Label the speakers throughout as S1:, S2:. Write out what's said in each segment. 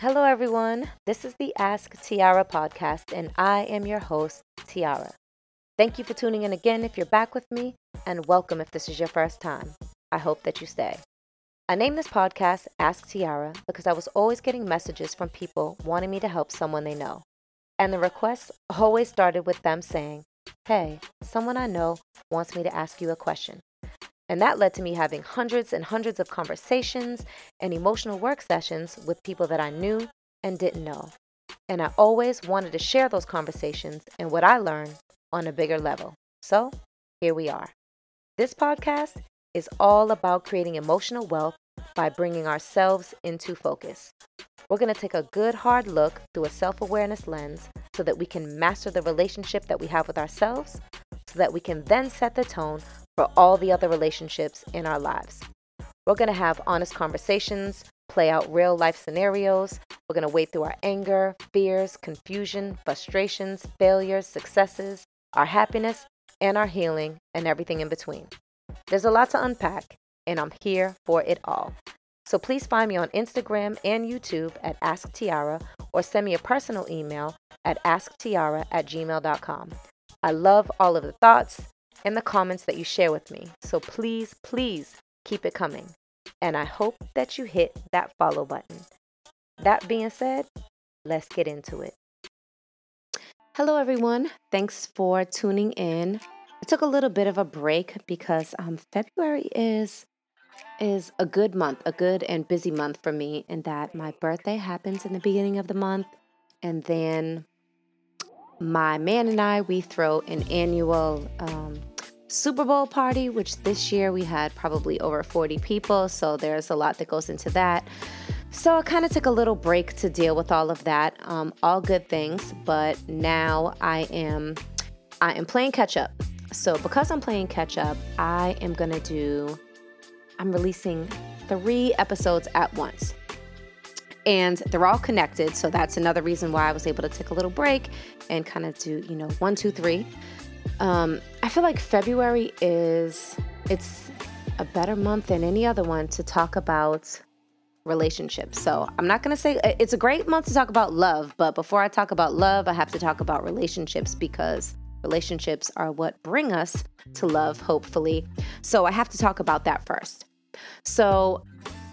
S1: Hello, everyone. This is the Ask Tiara podcast, and I am your host, Tiara. Thank you for tuning in again if you're back with me, and welcome if this is your first time. I hope that you stay. I named this podcast Ask Tiara because I was always getting messages from people wanting me to help someone they know. And the requests always started with them saying, Hey, someone I know wants me to ask you a question. And that led to me having hundreds and hundreds of conversations and emotional work sessions with people that I knew and didn't know. And I always wanted to share those conversations and what I learned on a bigger level. So here we are. This podcast is all about creating emotional wealth by bringing ourselves into focus. We're going to take a good hard look through a self awareness lens so that we can master the relationship that we have with ourselves, that we can then set the tone for all the other relationships in our lives. We're going to have honest conversations, play out real life scenarios. We're going to wade through our anger, fears, confusion, frustrations, failures, successes, our happiness, and our healing, and everything in between. There's a lot to unpack, and I'm here for it all. So please find me on Instagram and YouTube at Ask Tiara or send me a personal email at asktiara at gmail.com. I love all of the thoughts, and the comments that you share with me. So please, please keep it coming. And I hope that you hit that follow button. That being said, let's get into it. Hello, everyone. Thanks for tuning in. I took a little bit of a break because um, February is is a good month, a good and busy month for me, in that my birthday happens in the beginning of the month, and then my man and I we throw an annual um, Super Bowl party, which this year we had probably over 40 people, so there's a lot that goes into that. So I kind of took a little break to deal with all of that. Um, all good things, but now I am I am playing catch up. So because I'm playing catch up, I am gonna do I'm releasing three episodes at once. And they're all connected, so that's another reason why I was able to take a little break and kind of do, you know, one, two, three. Um, I feel like February is it's a better month than any other one to talk about relationships. So I'm not gonna say it's a great month to talk about love, but before I talk about love, I have to talk about relationships because relationships are what bring us to love, hopefully. So I have to talk about that first. So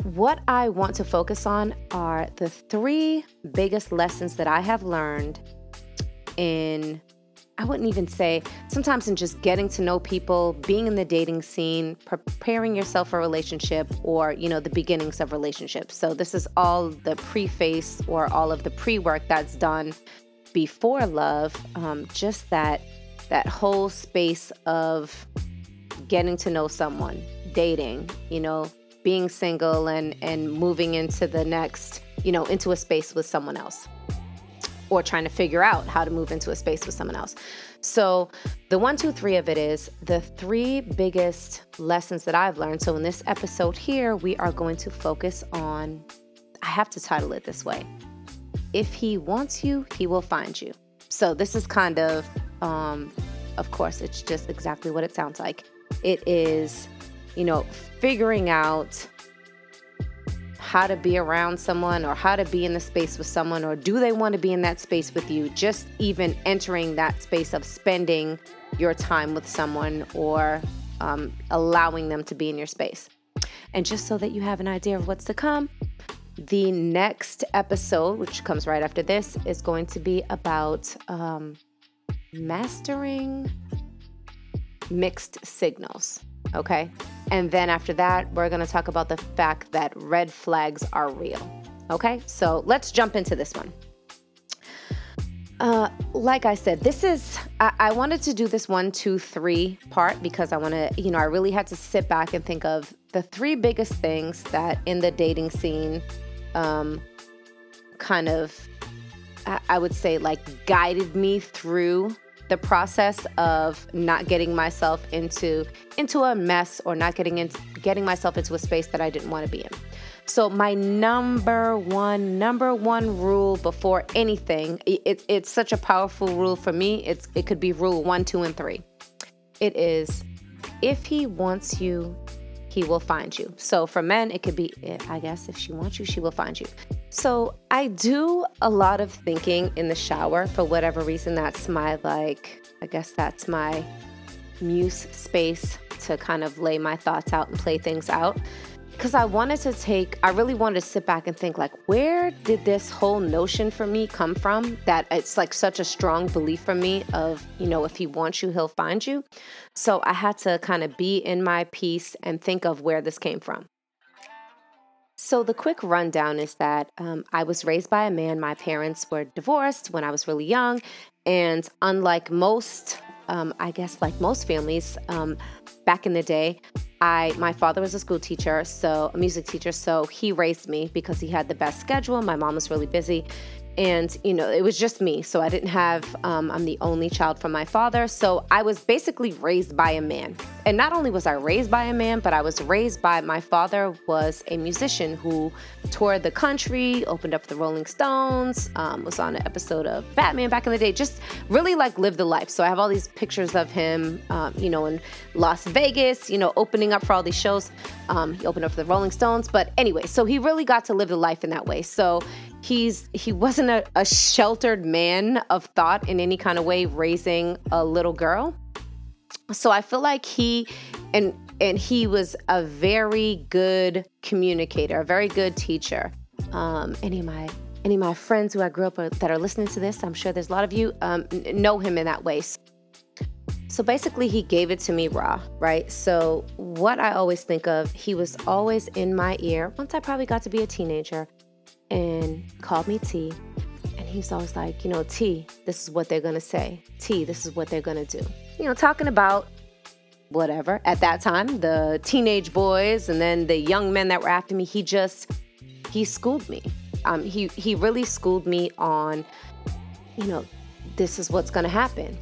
S1: what I want to focus on are the three biggest lessons that I have learned in I wouldn't even say sometimes in just getting to know people, being in the dating scene, preparing yourself for a relationship, or you know, the beginnings of relationships. So this is all the preface or all of the pre-work that's done before love. Um, just that that whole space of getting to know someone, dating, you know, being single and and moving into the next, you know, into a space with someone else or trying to figure out how to move into a space with someone else. So, the one, two, three of it is the three biggest lessons that I've learned. So, in this episode here, we are going to focus on, I have to title it this way If He Wants You, He Will Find You. So, this is kind of, um, of course, it's just exactly what it sounds like. It is, you know, figuring out how to be around someone or how to be in the space with someone or do they want to be in that space with you just even entering that space of spending your time with someone or um, allowing them to be in your space. And just so that you have an idea of what's to come the next episode which comes right after this is going to be about um, mastering mixed signals okay? And then after that, we're gonna talk about the fact that red flags are real, okay? So let's jump into this one. Uh, like I said, this is, I, I wanted to do this one, two, three part because I wanna, you know, I really had to sit back and think of the three biggest things that in the dating scene um, kind of, I, I would say, like guided me through the process of not getting myself into into a mess or not getting into getting myself into a space that I didn't want to be in. So my number one number one rule before anything, it, it's such a powerful rule for me. It's it could be rule one, two, and three. It is if he wants you, he will find you. So for men, it could be, eh, I guess, if she wants you, she will find you. So I do a lot of thinking in the shower for whatever reason. That's my, like, I guess that's my muse space to kind of lay my thoughts out and play things out because I wanted to take, I really wanted to sit back and think, like, where did this whole notion for me come from? That it's like such a strong belief for me of, you know, if he wants you, he'll find you. So I had to kind of be in my peace and think of where this came from. So, the quick rundown is that um, I was raised by a man. My parents were divorced when I was really young. And unlike most, um, I guess, like most families um, back in the day, I my father was a school teacher, so a music teacher, so he raised me because he had the best schedule. My mom was really busy, and you know it was just me. So i didn't have um, i'm the only child from my father. So i was basically raised by a man. And not only was i raised by a man but i was raised by my father was a musician who toured the country opened up the rolling stones um, was on an episode of batman back in the day just really like lived the life. So i have all these pictures of him um, you know in las vegas you know opening up for all these shows. Um, he opened up for the rolling stones. But anyway so he really got to live the life in that way. So he's he wasn't a, a sheltered man of thought in any kind of way raising a little girl. So i feel like he and and he was a very good communicator a very good teacher. Um, any of my any of my friends who i grew up with that are listening to this i'm sure there's a lot of you um, know him in that way. So basically he gave it to me raw right? So what i always think of he was always in my ear once i probably got to be a teenager and called me T. And he's always like, you know, T, this is what they're gonna say. T, this is what they're gonna do. You know, talking about whatever. At that time, the teenage boys and then the young men that were after me, he just he schooled me. Um, he he really schooled me on, you know, this is what's gonna happen.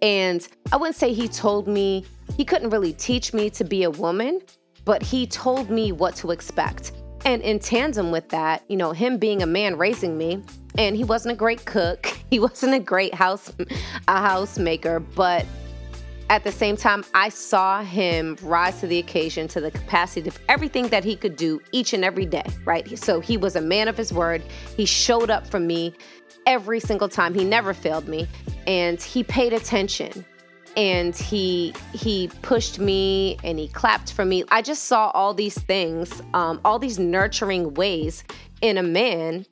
S1: And I wouldn't say he told me he couldn't really teach me to be a woman, but he told me what to expect. And in tandem with that, you know, him being a man raising me, and he wasn't a great cook, he wasn't a great house a housemaker, but at the same time, I saw him rise to the occasion to the capacity of everything that he could do each and every day, right? So he was a man of his word. He showed up for me every single time. He never failed me, and he paid attention and he he pushed me and he clapped for me. I just saw all these things, um, all these nurturing ways in a man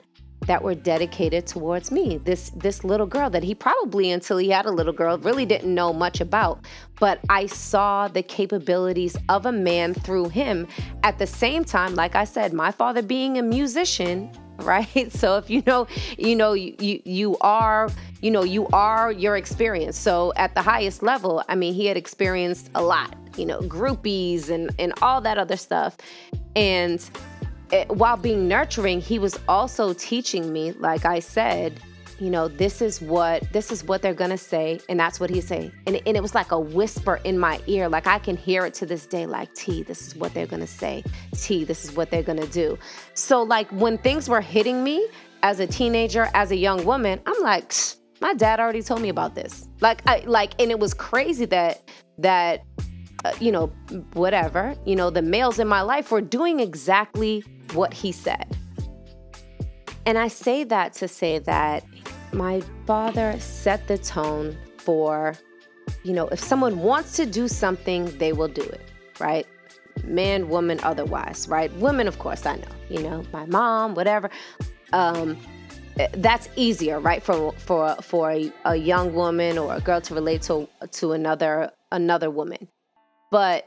S1: that were dedicated towards me. This this little girl that he probably until he had a little girl really didn't know much about, but I saw the capabilities of a man through him. At the same time, like I said, my father being a musician, right? So if you know, you know, you, you you are, you know, you are your experience. So at the highest level, I mean, he had experienced a lot, you know, groupies and and all that other stuff. And it, while being nurturing, he was also teaching me, like I said, you know, this is what this is what they're gonna say, and that's what he's saying. And, and it was like a whisper in my ear, like I can hear it to this day, like T, this is what they're gonna say. T, this is what they're gonna do. So like when things were hitting me as a teenager, as a young woman, I'm like, my dad already told me about this. Like I like, and it was crazy that that uh, you know, whatever, you know, the males in my life were doing exactly what he said. And I say that to say that my father set the tone for, you know, if someone wants to do something, they will do it, right? Man, woman, otherwise, right? Women, of course, I know, you know, my mom, whatever. Um, that's easier, right? For for for a, young woman or a girl to relate to to another another woman. But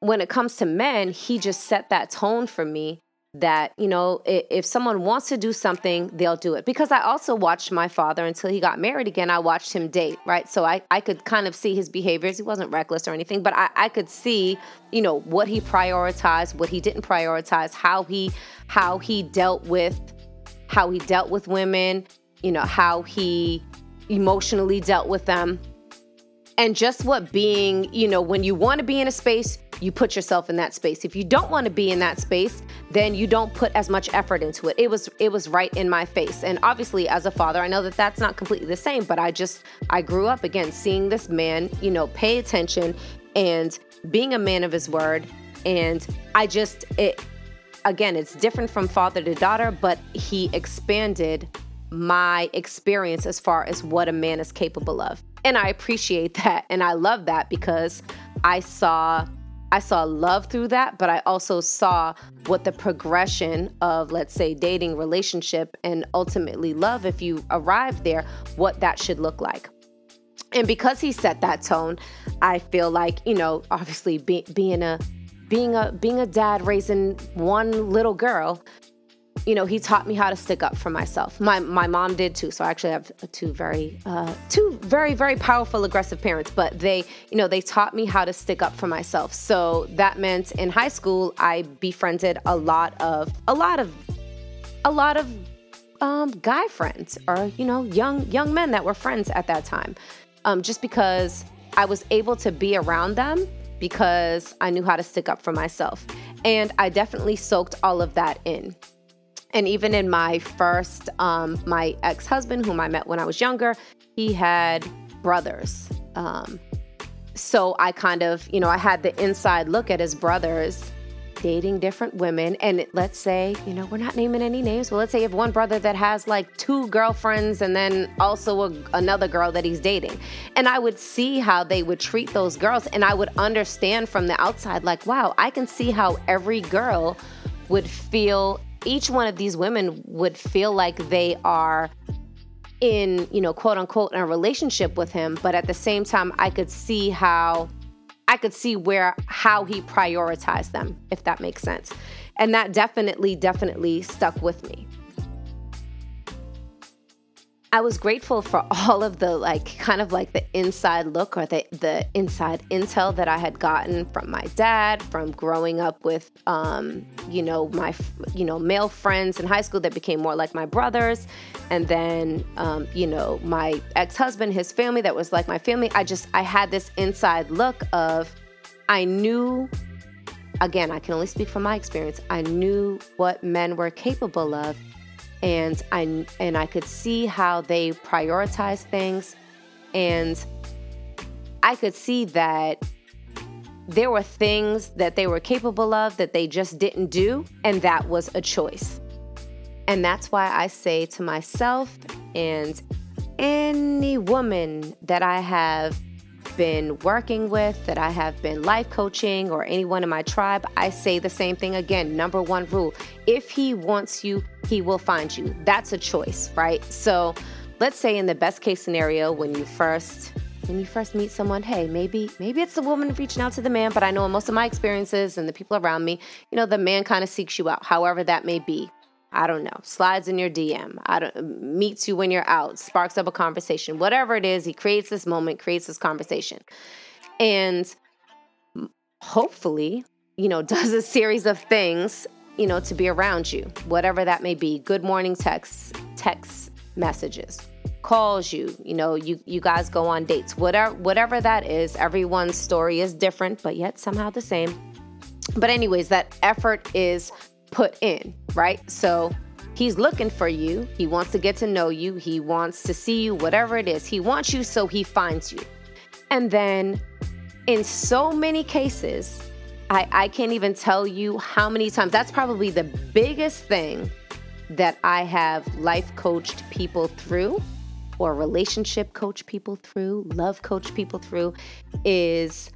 S1: when it comes to men, he just set that tone for me that you know if, someone wants to do something they'll do it because i also watched my father until he got married again i watched him date right so i, I could kind of see his behaviors he wasn't reckless or anything but I, I could see you know what he prioritized what he didn't prioritize how he how he dealt with how he dealt with women you know how he emotionally dealt with them and just what being, you know, when you want to be in a space, you put yourself in that space. If you don't want to be in that space, then you don't put as much effort into it. It was it was right in my face. And obviously as a father, I know that that's not completely the same, but I just I grew up again seeing this man, you know, pay attention and being a man of his word And I just, it, again, it's different from father to daughter, but he expanded my experience as far as what a man is capable of. And I appreciate that. And I love that because I saw I saw love through that, but I also saw what the progression of, let's say, dating, relationship, and ultimately love, if you arrive there, what that should look like. And because he set that tone, I feel like, you know, obviously be, being a being a being a dad raising one little girl, you know, he taught me how to stick up for myself. My my mom did too. So I actually have two very uh, two very very powerful aggressive parents, but they, you know, they taught me how to stick up for myself. So that meant in high school I befriended a lot of a lot of a lot of um, guy friends or you know young young men that were friends at that time, um, just because I was able to be around them because I knew how to stick up for myself, and I definitely soaked all of that in. And even in my first, um, my ex husband, whom I met when I was younger, he had brothers. Um, so I kind of, you know, I had the inside look at his brothers dating different women. And let's say, you know, we're not naming any names, but let's say you have one brother that has like two girlfriends and then also a, another girl that he's dating. And I would see how they would treat those girls. And I would understand from the outside, like, wow, I can see how every girl would feel each one of these women would feel like they are in, you know, quote unquote, in a relationship with him. But at the same time, I could see how I could see where how he prioritized them, if that makes sense. And that definitely, definitely stuck with me. I was grateful for all of the like kind of like the inside look or the the inside intel that I had gotten from my dad from growing up with um, you know my you know male friends in high school that became more like my brothers. And then um, you know my ex-husband his family that was like my family. I just I had this inside look of I knew again I can only speak from my experience I knew what men were capable of and I and I could see how they prioritize things and I could see that there were things that they were capable of that they just didn't do and that was a choice. And that's why I say to myself and any woman that I have been working with, that I have been life coaching, or anyone in my tribe, I say the same thing again. Number one rule if he wants you, he will find you. That's a choice, right? So let's say in the best case scenario, when you first when you first meet someone, hey, maybe maybe it's the woman reaching out to the man, but I know in most of my experiences and the people around me, you know, the man kind of seeks you out, however that may be. I don't know, slides in your DM, I don't, meets you when you're out, sparks up a conversation, whatever it is, he creates this moment, creates this conversation. And hopefully, you know, does a series of things, you know, to be around you, whatever that may be. Good morning texts, text messages, calls you, you know, you you guys go on dates. Whatever whatever that is, everyone's story is different, but yet somehow the same. But anyways, that effort is put in, right? So he's looking for you. He wants to get to know you. He wants to see you, whatever it is. He wants you, so he finds you. And then in so many cases, I, I can't even tell you how many times. That's probably the biggest thing that I have life coached people through or relationship coach people through, love coach people through is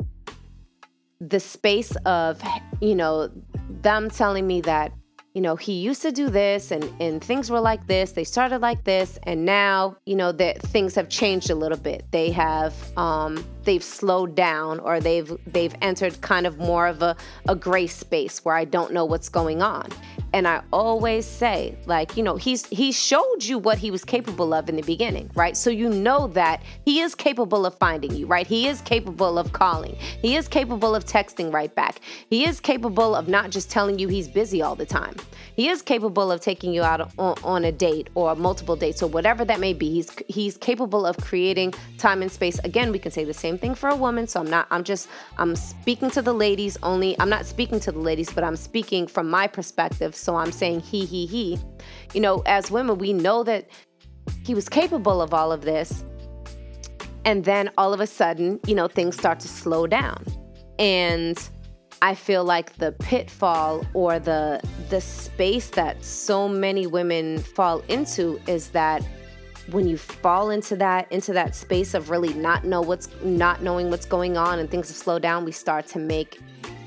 S1: the space of, you know, them telling me that you know he used to do this and and things were like this they started like this and now you know that things have changed a little bit. They have um they've slowed down or they've they've entered kind of more of a, a gray space where i don't know what's going on and I always say, like, you know, he's he showed you what he was capable of in the beginning, right? So you know that he is capable of finding you, right? He is capable of calling. He is capable of texting right back. He is capable of not just telling you he's busy all the time. He is capable of taking you out on, on a date or multiple dates or whatever that may be. He's he's capable of creating time and space. Again, we can say the same thing for a woman. So I'm not I'm just I'm speaking to the ladies only. I'm not speaking to the ladies, but I'm speaking from my perspective so I'm saying he, he, he. You know, as women, we know that he was capable of all of this. And then all of a sudden, you know, things start to slow down. And I feel like the pitfall or the the space that so many women fall into is that when you fall into that into that space of really not know what's not knowing what's going on and things have slowed down, we start to make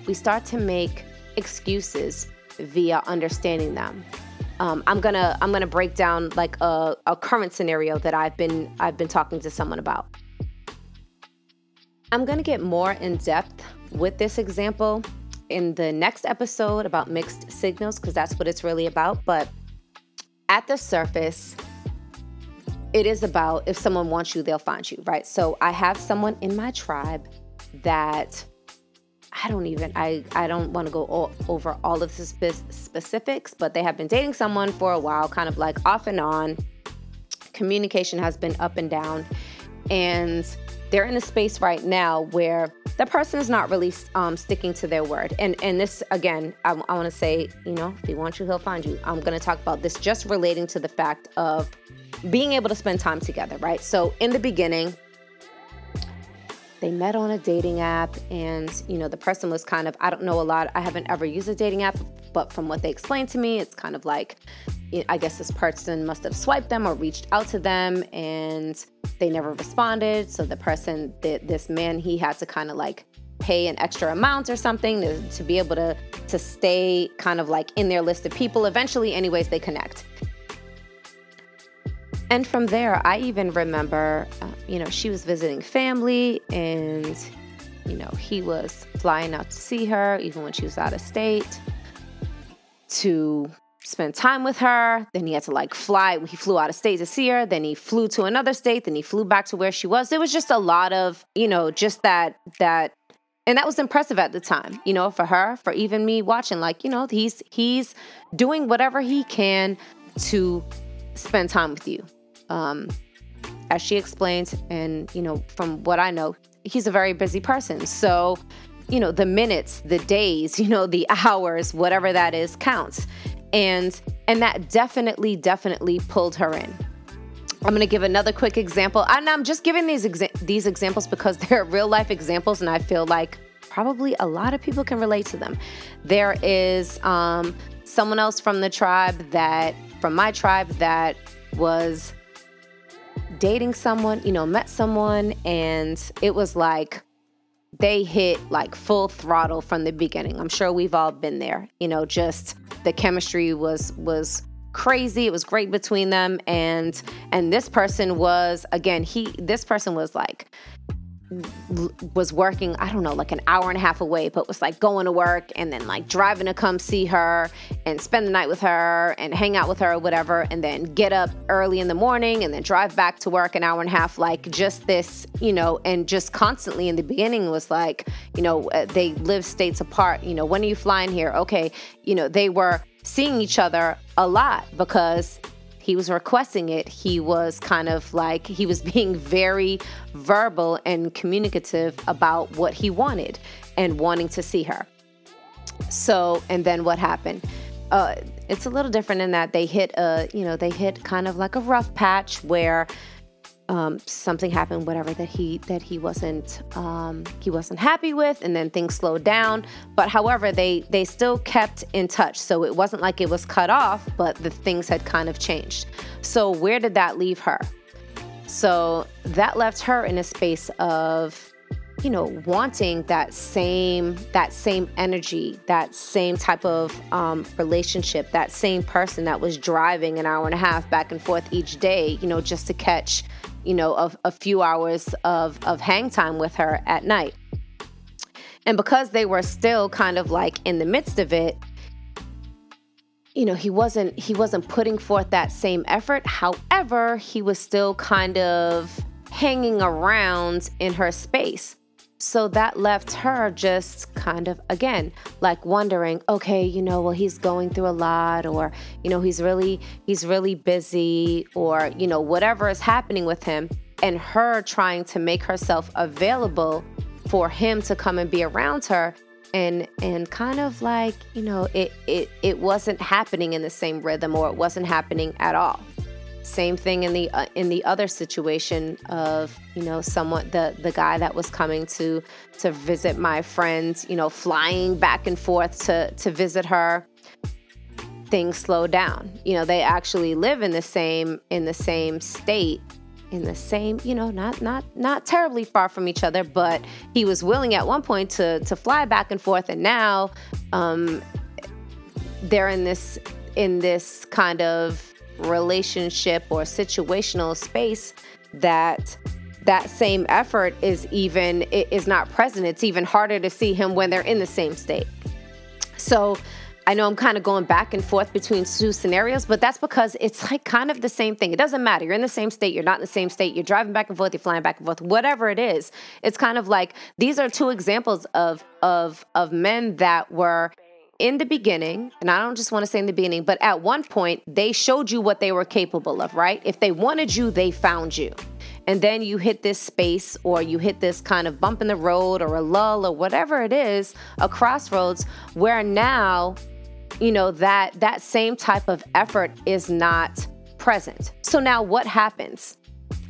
S1: we start to make excuses via understanding them. Um, I'm gonna I'm gonna break down like a, a current scenario that I've been I've been talking to someone about. I'm gonna get more in depth with this example in the next episode about mixed signals because that's what it's really about. But at the surface, it is about if someone wants you, they'll find you, right? So I have someone in my tribe that I don't even I I don't want to go all, over all of the spe- specifics, but they have been dating someone for a while, kind of like off and on. Communication has been up and down, and they're in a space right now where the person is not really um, sticking to their word. And and this again, I, I want to say, you know, if he wants you, he'll find you. I'm going to talk about this just relating to the fact of being able to spend time together, right? So in the beginning, they met on a dating app and you know the person was kind of i don't know a lot i haven't ever used a dating app but from what they explained to me it's kind of like i guess this person must have swiped them or reached out to them and they never responded. So the person this man he had to kind of like pay an extra amount or something to, to be able to to stay kind of like in their list of people. Eventually anyways they connect and from there, I even remember, uh, you know, she was visiting family and, you know, he was flying out to see her, even when she was out of state, to spend time with her. Then he had to like fly. He flew out of state to see her. Then he flew to another state. Then he flew back to where she was. There was just a lot of, you know, just that, that, and that was impressive at the time, you know, for her, for even me watching, like, you know, he's, he's doing whatever he can to spend time with you um, as she explains, and you know, from what I know, he's a very busy person. So, you know, the minutes, the days, you know, the hours, whatever that is, counts. And and that definitely, definitely pulled her in. I'm going to give another quick example. And I'm just giving these exa- these examples because they're real life examples, and I feel like probably a lot of people can relate to them. There is um, someone else from the tribe that, from my tribe, that was dating someone, you know, met someone, and it was like they hit like full throttle from the beginning. I'm sure we've all been there. You know, just the chemistry was was crazy. It was great between them and and this person was again, he this person was like was working, I don't know, like an hour and a half away, but was like going to work and then like driving to come see her and spend the night with her and hang out with her or whatever, and then get up early in the morning and then drive back to work an hour and a half. Like just this, you know, and just constantly in the beginning was like, you know, uh, they live states apart. You know, when are you flying here? Okay. You know, they were seeing each other a lot because he was requesting it, he was kind of like, he was being very verbal and communicative about what he wanted and wanting to see her. So, and then what happened? Uh, it's a little different in that they hit a, you know, they hit kind of like a rough patch where um, something happened, whatever that he that he wasn't um, he wasn't happy with, and then things slowed down. But however, they they still kept in touch, so it wasn't like it was cut off, but the things had kind of changed. So where did that leave her? So that left her in a space of you know wanting that same that same energy that same type of um, relationship that same person that was driving an hour and a half back and forth each day you know just to catch you know, of a few hours of, of hang time with her at night. And because they were still kind of like in the midst of it, you know, he wasn't he wasn't putting forth that same effort. However, he was still kind of hanging around in her space. So that left her just kind of, again, like wondering, okay, you know, well, he's going through a lot, or, you know, he's really, he's really busy, or, you know, whatever is happening with him. And her trying to make herself available for him to come and be around her and and kind of like you know it it it wasn't happening in the same rhythm or it wasn't happening at all same thing in the uh, in the other situation of you know someone the the guy that was coming to to visit my friend you know flying back and forth to to visit her. Things slow down. You know they actually live in the same in the same state in the same you know not not not terribly far from each other but he was willing at one point to to fly back and forth. And now um they're in this in this kind of relationship or situational space that that same effort is even is not present it's even harder to see him when they're in the same state so I know I'm kind of going back and forth between two scenarios, but that's because it's like kind of the same thing. It doesn't matter. You're in the same state, you're not in the same state, you're driving back and forth, you're flying back and forth, whatever it is. It's kind of like these are two examples of of of men that were in the beginning, and I don't just want to say in the beginning, but at one point, they showed you what they were capable of, right? If they wanted you, they found you. And then you hit this space or you hit this kind of bump in the road or a lull or whatever it is, a crossroads where now, you know, that that same type of effort is not present. So now what happens?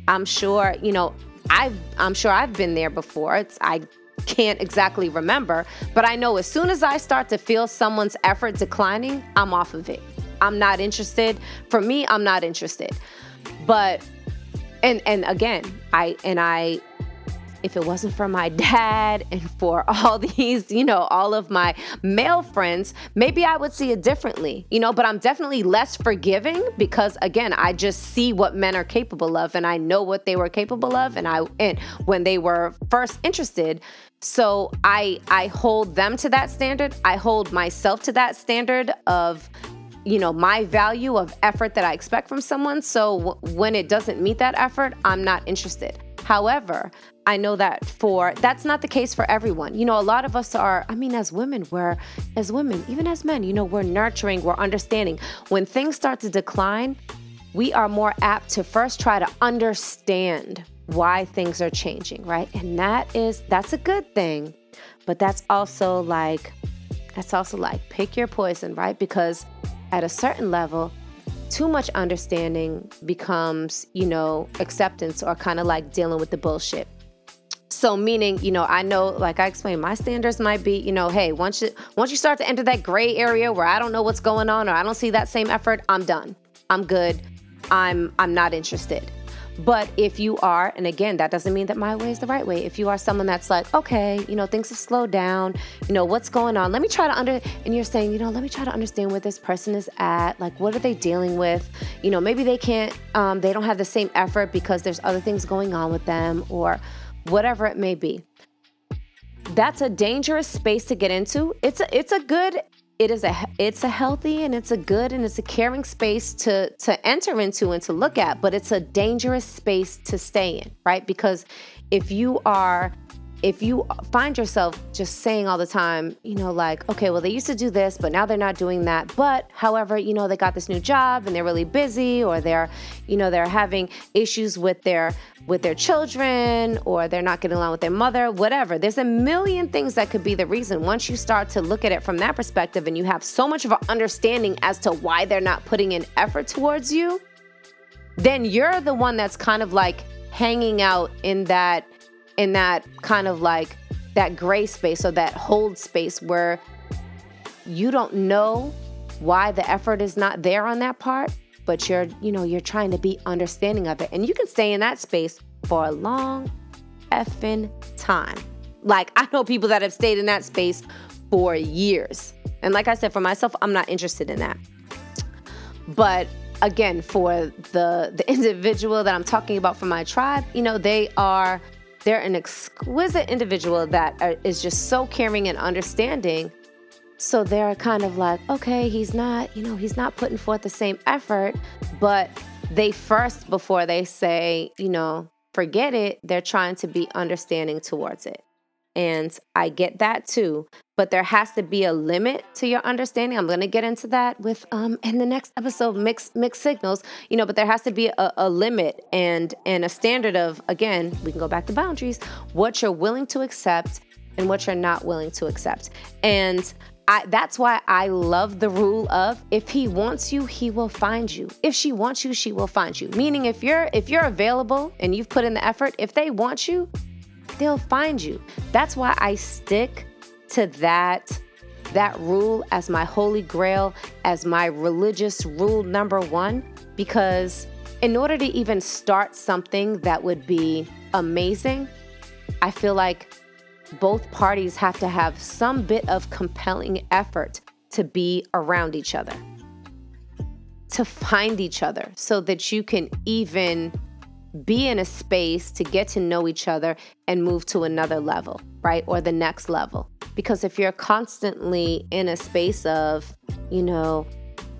S1: I'm sure, you know, I've I'm sure I've been there before. It's I can't exactly remember, but I know as soon as I start to feel someone's effort declining, I'm off of it. I'm not interested. For me, I'm not interested. But and and again, I and I if it wasn't for my dad and for all these, you know, all of my male friends, maybe I would see it differently, you know, but I'm definitely less forgiving because again, I just see what men are capable of and I know what they were capable of and I and when they were first interested. So I I hold them to that standard. I hold myself to that standard of you know my value of effort that I expect from someone. So w- when it doesn't meet that effort, I'm not interested. However, I know that for that's not the case for everyone. You know, a lot of us are, I mean, as women, we're as women, even as men, you know, we're nurturing, we're understanding. When things start to decline, we are more apt to first try to understand why things are changing, right? And that is that's a good thing. But that's also like that's also like pick your poison, right? Because at a certain level, too much understanding becomes, you know, acceptance or kind of like dealing with the bullshit. So meaning, you know, I know, like I explained, my standards might be, you know, hey, once you once you start to enter that gray area where I don't know what's going on or I don't see that same effort, I'm done. I'm good. I'm I'm not interested. But if you are, and again, that doesn't mean that my way is the right way. If you are someone that's like, okay, you know, things have slowed down, you know, what's going on? Let me try to under, and you're saying, you know, let me try to understand where this person is at. Like, what are they dealing with? You know, maybe they can't, um, they don't have the same effort because there's other things going on with them or whatever it may be. That's a dangerous space to get into. It's a, it's a good it is a it's a healthy and it's a good and it's a caring space to to enter into and to look at but it's a dangerous space to stay in right? Because if you are if you find yourself just saying all the time, you know, like, okay, well, they used to do this, but now they're not doing that. But however, you know, they got this new job and they're really busy, or they're, you know, they're having issues with their with their children, or they're not getting along with their mother, whatever. There's a million things that could be the reason. Once you start to look at it from that perspective and you have so much of an understanding as to why they're not putting in effort towards you, then you're the one that's kind of like hanging out in that in that kind of like that gray space or that hold space where you don't know why the effort is not there on that part but you're you know you're trying to be understanding of it. And you can stay in that space for a long effing time. Like i know people that have stayed in that space for years. And like i said for myself i'm not interested in that. But again for the the individual that i'm talking about from my tribe you know they are they're an exquisite individual that is just so caring and understanding. So they're kind of like, okay, he's not, you know, he's not putting forth the same effort, but they first, before they say, you know, forget it, they're trying to be understanding towards it. And I get that too but there has to be a limit to your understanding. I'm going to get into that with um in the next episode mixed mixed signals, you know, but there has to be a, a limit and and a standard of again, we can go back to boundaries, what you're willing to accept and what you're not willing to accept. And I, that's why I love the rule of if he wants you, he will find you. If she wants you, she will find you. Meaning if you're if you're available and you've put in the effort, if they want you, they'll find you. That's why I stick to that that rule as my holy grail, as my religious rule number 1 because in order to even start something that would be amazing, I feel like both parties have to have some bit of compelling effort to be around each other, to find each other, so that you can even be in a space to get to know each other and move to another level, right? Or the next level. Because if you're constantly in a space of, you know,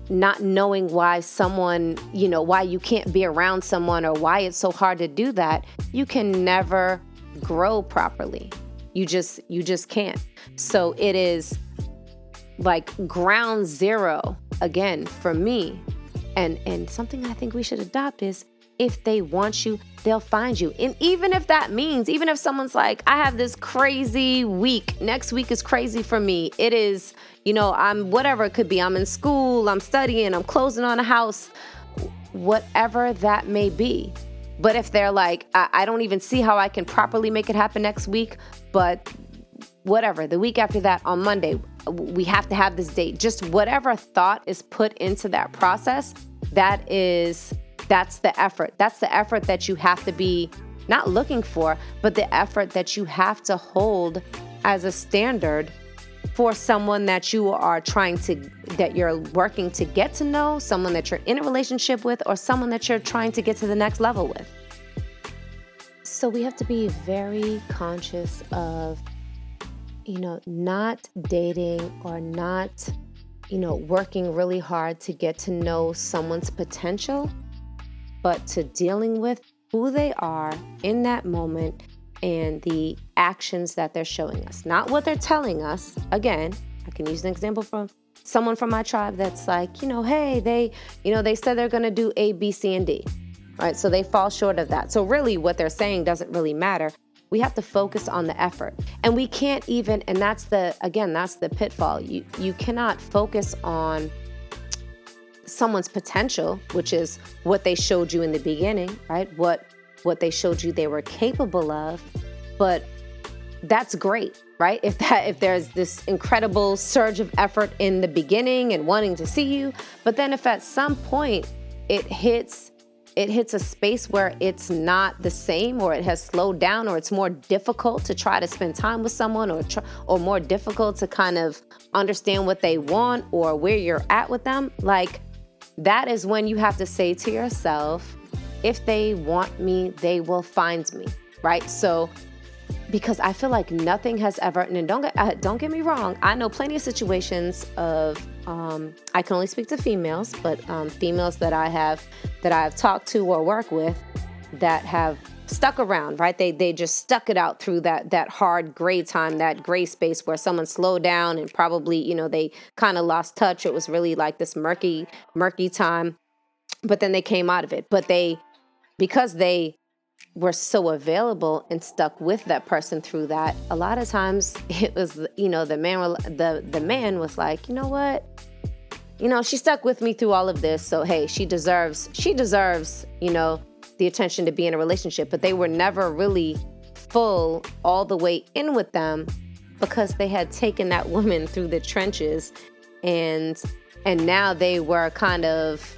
S1: not knowing why someone, you know, why you can't be around someone or why it's so hard to do that, you can never grow properly. You just you just can't. So it is like ground zero again for me. And and something I think we should adopt is if they want you, they'll find you. And even if that means, even if someone's like, I have this crazy week, next week is crazy for me. It is, you know, I'm whatever it could be. I'm in school, I'm studying, I'm closing on a house, whatever that may be. But if they're like, I, I don't even see how I can properly make it happen next week, but whatever, the week after that on Monday, we have to have this date. Just whatever thought is put into that process, that is that's the effort. That's the effort that you have to be not looking for, but the effort that you have to hold as a standard for someone that you are trying to that you're working to get to know, someone that you're in a relationship with or someone that you're trying to get to the next level with. So we have to be very conscious of you know, not dating or not you know, working really hard to get to know someone's potential but to dealing with who they are in that moment and the actions that they're showing us, not what they're telling us. Again, I can use an example from someone from my tribe that's like, you know, hey, they, you know, they said they're going to do A, B, C, and D. All right, So they fall short of that. So really what they're saying doesn't really matter. We have to focus on the effort. And we can't even and that's the again, that's the pitfall. You you cannot focus on someone's potential, which is what they showed you in the beginning, right? What what they showed you they were capable of. But that's great, right? If that if there's this incredible surge of effort in the beginning and wanting to see you, but then if at some point it hits it hits a space where it's not the same or it has slowed down or it's more difficult to try to spend time with someone or tr- or more difficult to kind of understand what they want or where you're at with them like that is when you have to say to yourself, if they want me, they will find me, right? So, because I feel like nothing has ever, and don't get, uh, don't get me wrong, I know plenty of situations of, um, I can only speak to females, but um, females that I have, that I have talked to or work with that have stuck around, right? They they just stuck it out through that that hard gray time, that gray space where someone slowed down and probably, you know, they kind of lost touch. It was really like this murky murky time. But then they came out of it. But they because they were so available and stuck with that person through that, a lot of times it was, you know, the man the the man was like, "You know what? You know, she stuck with me through all of this, so hey, she deserves she deserves, you know, the attention to be in a relationship, but they were never really full all the way in with them because they had taken that woman through the trenches. And and now they were kind of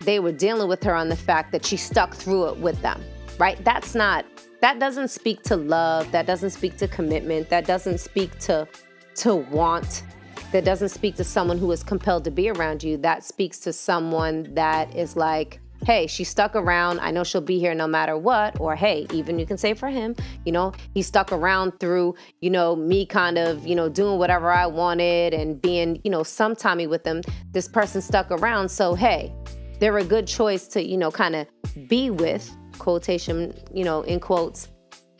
S1: they were dealing with her on the fact that she stuck through it with them right? That's not that doesn't speak to love. That doesn't speak to commitment. That doesn't speak to to want. That doesn't speak to someone who is compelled to be around you. That speaks to someone that is like hey, she stuck around. I know she'll be here no matter what. Or hey, even you can say for him, you know, he stuck around through, you know, me kind of, you know, doing whatever I wanted and being, you know, some Tommy with them. This person stuck around. So hey, they're a good choice to, you know, kind of be with, quotation, you know, in quotes,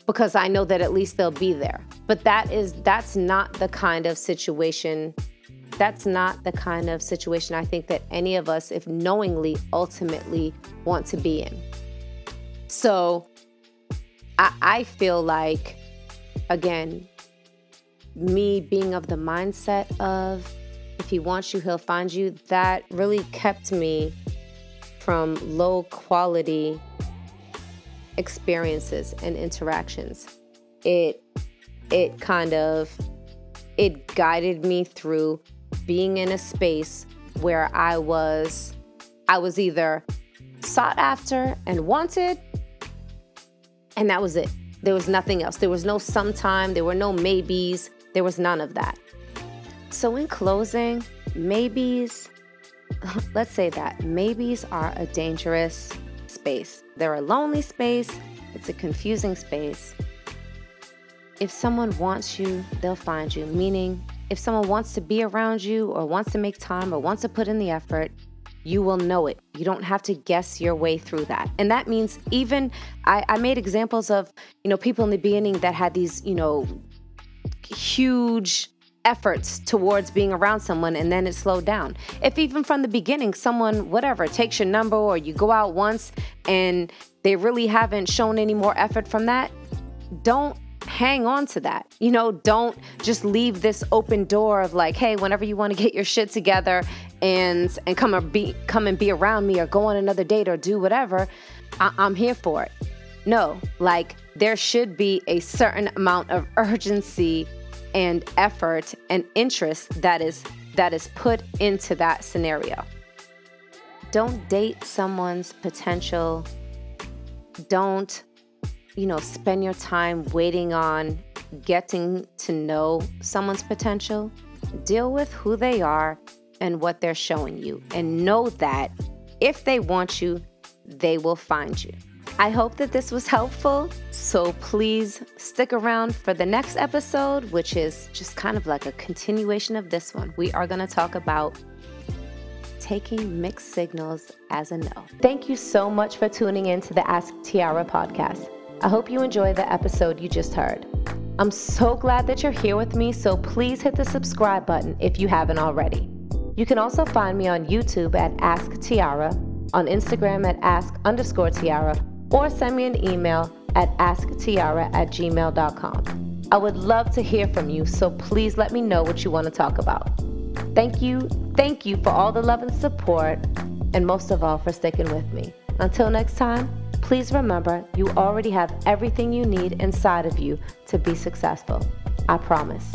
S1: because I know that at least they'll be there. But that is that's not the kind of situation that's not the kind of situation I think that any of us, if knowingly, ultimately want to be in. So I, I feel like, again, me being of the mindset of if he wants you, he'll find you, that really kept me from low quality experiences and interactions. It it kind of it guided me through being in a space where I was I was either sought after and wanted and that was it. There was nothing else. There was no sometime, there were no maybes, there was none of that. So in closing, maybes let's say that maybes are a dangerous space. They're a lonely space, it's a confusing space. If someone wants you, they'll find you, meaning if someone wants to be around you or wants to make time or wants to put in the effort, you will know it. You don't have to guess your way through that. And that means even I, I made examples of, you know, people in the beginning that had these, you know, huge efforts towards being around someone and then it slowed down. If even from the beginning, someone, whatever, takes your number or you go out once and they really haven't shown any more effort from that, don't hang on to that. You know, don't just leave this open door of like, hey, whenever you want to get your shit together and and come and be come and be around me or go on another date or do whatever, I- I'm here for it. No, like there should be a certain amount of urgency and effort and interest that is that is put into that scenario. Don't date someone's potential. Don't you know, spend your time waiting on getting to know someone's potential. Deal with who they are and what they're showing you and know that if they want you, they will find you. I hope that this was helpful. So please stick around for the next episode, which is just kind of like a continuation of this one. We are going to talk about taking mixed signals as a no. Thank you so much for tuning in to the Ask Tiara podcast. I hope you enjoy the episode you just heard. I'm so glad that you're here with me, so please hit the subscribe button if you haven't already. You can also find me on YouTube at Ask Tiara, on Instagram at Ask underscore Tiara, or send me an email at asktiara at gmail.com. I would love to hear from you, so please let me know what you want to talk about. Thank you, thank you for all the love and support, and most of all for sticking with me. Until next time, please remember you already have everything you need inside of you to be successful. I promise.